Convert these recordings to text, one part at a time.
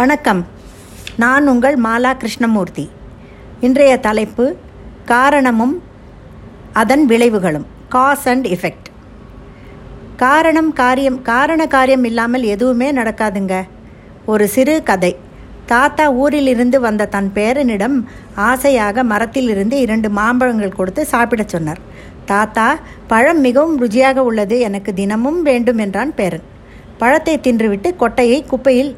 வணக்கம். நான் உங்கள் மாலா கிருஷ்ணமூர்த்தி. இன்றைய தலைப்பு காரணமும் அதன் விளைவுகளும் காஸ் அண்ட் எஃபெக்ட் காரணம் காரியம் காரண காரியம் இல்லாமல் எதுவுமே நடக்காதுங்க. ஒரு சிறு கதை. தாத்தா ஊரிலிருந்து வந்த தன் பேரனிடம் ஆசையாக மரத்திலிருந்து இரண்டு மாம்பழங்கள் கொடுத்து சாப்பிடச் சொன்னார். தாத்தா பழம் மிகவும் ருச்சியாக உள்ளது. எனக்கு தினமும் வேண்டும் என்றான் பேரன். பழத்தை தின்றுவிட்டு கொட்டையை குப்பையில்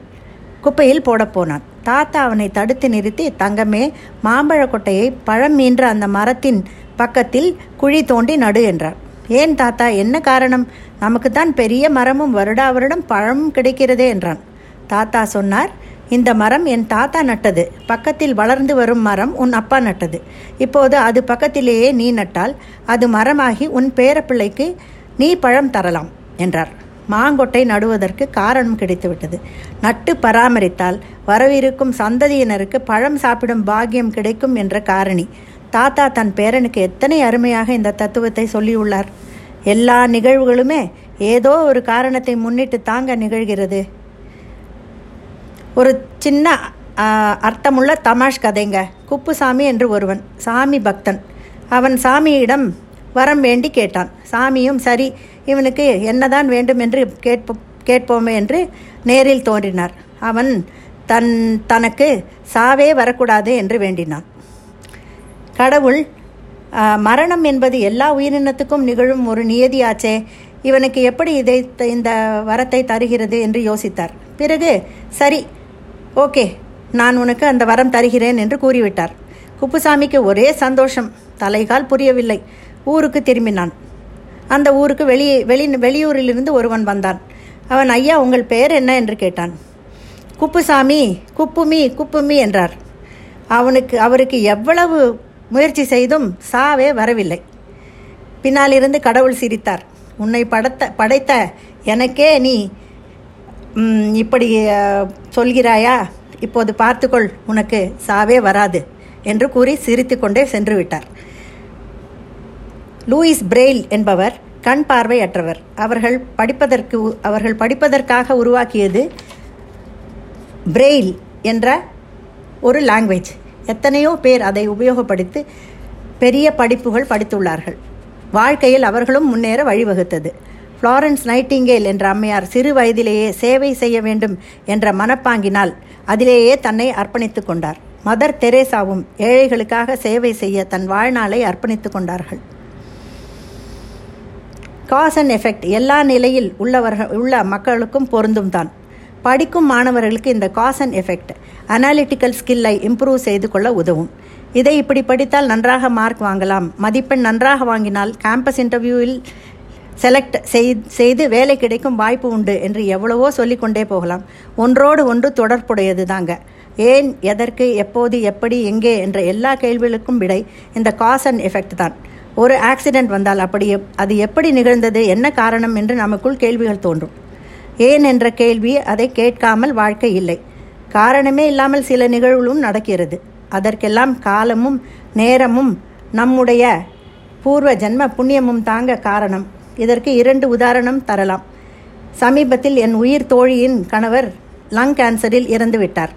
குப்பையில் போடப் போனான் தாத்தா அவனை தடுத்து நிறுத்தி தங்கமே மாம்பழ கொட்டையை பழம் மீன்ற அந்த மரத்தின் பக்கத்தில் குழி தோண்டி நடு என்றார். ஏன் தாத்தா என்ன காரணம்? நமக்குத்தான் பெரிய மரமும் வருடா வருடம் பழமும் கிடைக்கிறதே என்றான். தாத்தா சொன்னார் இந்த மரம் என் தாத்தா நட்டது. பக்கத்தில் வளர்ந்து வரும் மரம் உன் அப்பா நட்டது. இப்போது அது பக்கத்திலேயே நீ நட்டால் அது மரமாகி உன் பேரப்பிள்ளைக்கு நீ பழம் தரலாம் என்றார். மாங்கொட்டை நடுவதற்கு காரணம் கிடைத்துவிட்டது. நட்டு பராமரித்தால் வரவிருக்கும் சந்ததியினருக்கு பழம் சாப்பிடும் பாக்கியம் கிடைக்கும் என்ற காரணி. தாத்தா தன் பேரனுக்கு எத்தனை அருமையாக இந்த தத்துவத்தை சொல்லியுள்ளார். எல்லா நிகழ்வுகளுமே ஏதோ ஒரு காரணத்தை முன்னிட்டு தாங்க நிகழ்கிறது. ஒரு சின்ன அர்த்தமுள்ள தமாஷ் கதைங்க. குப்புசாமி என்று ஒருவன் சாமி பக்தன். அவன் சாமியிடம் வரம் வேண்டி கேட்டான். சாமியும் சரி இவனுக்கு என்னதான் வேண்டும் என்று கேட்போ கேட்போமே என்று நேரில் தோன்றினார். அவன் தன் தனக்கு சாவே வரக்கூடாது என்று வேண்டினான். கடவுள் மரணம் என்பது எல்லா உயிரினத்துக்கும் நிகழும் ஒரு நியதியாச்சே. இவனுக்கு எப்படி இதை இந்த வரத்தை தருகிறது என்று யோசித்தார். பிறகு சரி ஓகே நான் உனக்கு அந்த வரம் தருகிறேன் என்று கூறிவிட்டார். குப்புசாமிக்கு ஒரே சந்தோஷம். தலைகால் புரியவில்லை. ஊருக்கு திரும்பினான். அந்த ஊருக்கு வெளியே வெளி வெளியூரிலிருந்து ஒருவன் வந்தான். அவன் ஐயா உங்கள் பெயர் என்ன? என்று கேட்டான். குப்புசாமி குப்புமி குப்புமி என்றார். அவனுக்கு அவருக்கு எவ்வளவு முயற்சி செய்தும் சாவே வரவில்லை. பின்னாலிருந்து கடவுள் சிரித்தார். உன்னை படத்த படைத்த எனக்கே நீ இப்படி சொல்கிறாயா? இப்போது பார்த்துக்கொள் உனக்கு சாவே வராது என்று கூறி சிரித்து கொண்டே சென்று விட்டார். லூயிஸ் பிரெயில் என்பவர் கண் பார்வையற்றவர். அவர்கள் படிப்பதற்கு அவர்கள் படிப்பதற்காக உருவாக்கியது பிரெயில் என்ற ஒரு லாங்குவேஜ் எத்தனையோ பேர் அதை உபயோகப்படுத்தி பெரிய படிப்புகள் படித்துள்ளார்கள். வாழ்க்கையில் அவர்களும் முன்னேற வழிவகுத்தது. ஃப்ளாரன்ஸ் நைட்டிங்கேல் என்ற அம்மையார் சிறு வயதிலேயே சேவை செய்ய வேண்டும் என்ற மனப்பாங்கினால் அதிலேயே தன்னை அர்ப்பணித்து கொண்டார். மதர் தெரேசாவும் ஏழைகளுக்காக சேவை செய்ய தன் வாழ்நாளை அர்ப்பணித்து கொண்டார்கள். காஸ் அண்ட் எஃபெக்ட் எல்லா நிலையில் உள்ளவர்கள் உள்ள மக்களுக்கும் பொருந்தும் தான். படிக்கும் மாணவர்களுக்கு இந்த காஸ் அண்ட் எஃபெக்ட் அனாலிட்டிக்கல் ஸ்கில்லை இம்ப்ரூவ் செய்து கொள்ள உதவும். இதை இப்படி படித்தால் நன்றாக மார்க் வாங்கலாம். மதிப்பெண் நன்றாக வாங்கினால் கேம்பஸ் இன்டர்வியூவில் செலக்ட் செய்து வேலை கிடைக்கும் வாய்ப்பு உண்டு என்று எவ்வளவோ சொல்லிக்கொண்டே போகலாம். ஒன்றோடு ஒன்று தொடர்புடையது தாங்க. ஏன் எதற்கு எப்போது எப்படி எங்கே என்ற எல்லா கேள்விகளுக்கும் விடை இந்த காஸ் அண்ட் எஃபெக்ட் தான். ஒரு ஆக்சிடென்ட் வந்தால் அப்படி அது எப்படி நிகழ்ந்தது என்ன காரணம் என்று நமக்குள் கேள்விகள் தோன்றும். ஏன் என்ற கேள்வி அதை கேட்காமல் வாழ்க்கை இல்லை. காரணமே இல்லாமல் சில நிகழ்வுகளும் நடக்கிறது. அதற்கெல்லாம் காலமும் நேரமும் நம்முடைய பூர்வ ஜென்ம புண்ணியமும் தாங்க காரணம். இதற்கு இரண்டு உதாரணம் தரலாம். சமீபத்தில் என் உயிர் தோழியின் கணவர் லங் கேன்சரில் இறந்துவிட்டார்.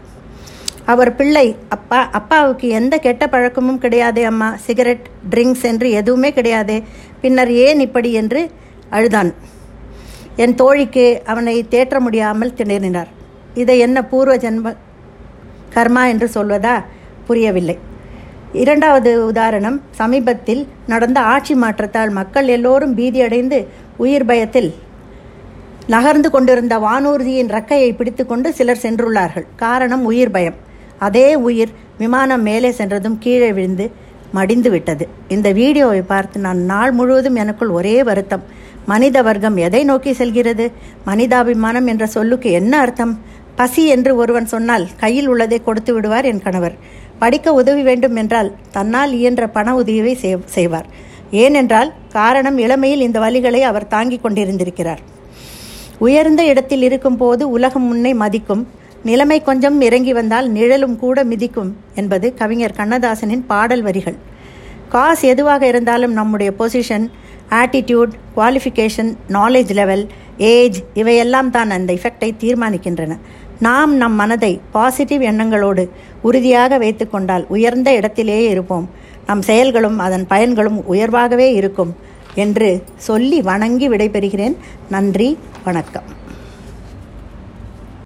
அவர் பிள்ளை அப்பா அப்பாவுக்கு எந்த கெட்ட பழக்கமும் கிடையாதே அம்மா. சிகரெட் ட்ரிங்க்ஸ் என்று எதுவுமே கிடையாது. பின்னர் ஏன் இப்படி என்று அழுதான். என் தோழிக்கு அவனை தேற்ற முடியாமல் திணறினார். இதை என்ன பூர்வ ஜென்ம கர்மா என்று சொல்வதா? புரியவில்லை. இரண்டாவது உதாரணம் சமீபத்தில் நடந்த ஆட்சி மாற்றத்தால் மக்கள் எல்லோரும் பீதியடைந்து உயிர் பயத்தில் நகர்ந்து கொண்டிருந்த வானூர்தியின் ரக்கையை பிடித்துக்கொண்டு சிலர் சென்றுள்ளார்கள். காரணம் உயிர் பயம். அதே உயிர் விமானம் மேலே சென்றதும் கீழே விழுந்து மடிந்து விட்டது. இந்த வீடியோவை பார்த்து நான் நாள் முழுவதும் எனக்குள் ஒரே வருத்தம். மனித வர்க்கம் எதை நோக்கி செல்கிறது? மனிதாபிமானம் என்ற சொல்லுக்கு என்ன அர்த்தம்? பசி என்று ஒருவன் சொன்னால் கையில் உள்ளதை கொடுத்து விடுவார் என் கணவர். படிக்க உதவி வேண்டும் என்றால் தன்னால் இயன்ற பண உதவியை செய்வார். ஏனென்றால் காரணம் இளமையில் இந்த வழிகளை அவர் தாங்கிக் கொண்டிருந்திருக்கிறார். உயர்ந்த இடத்தில் இருக்கும் போது உலகம் முன்னை மதிக்கும். நிலைமை கொஞ்சம் இறங்கி வந்தால் நிழலும் கூட மிதிக்கும் என்பது கவிஞர் கண்ணதாசனின் பாடல் வரிகள். காஸ் எதுவாக இருந்தாலும் நம்முடைய position attitude qualification knowledge level age இவையெல்லாம் தான் அந்த எஃபெக்டை தீர்மானிக்கின்றன. நாம் நம் மனதை பாசிட்டிவ் எண்ணங்களோடு உறுதியாக வைத்துக்கொண்டால் உயர்ந்த இடத்திலேயே இருப்போம். நம் செயல்களும் அதன் பயன்களும் உயர்வாகவே இருக்கும் என்று சொல்லி வணங்கி விடைபெறுகிறேன். நன்றி வணக்கம்.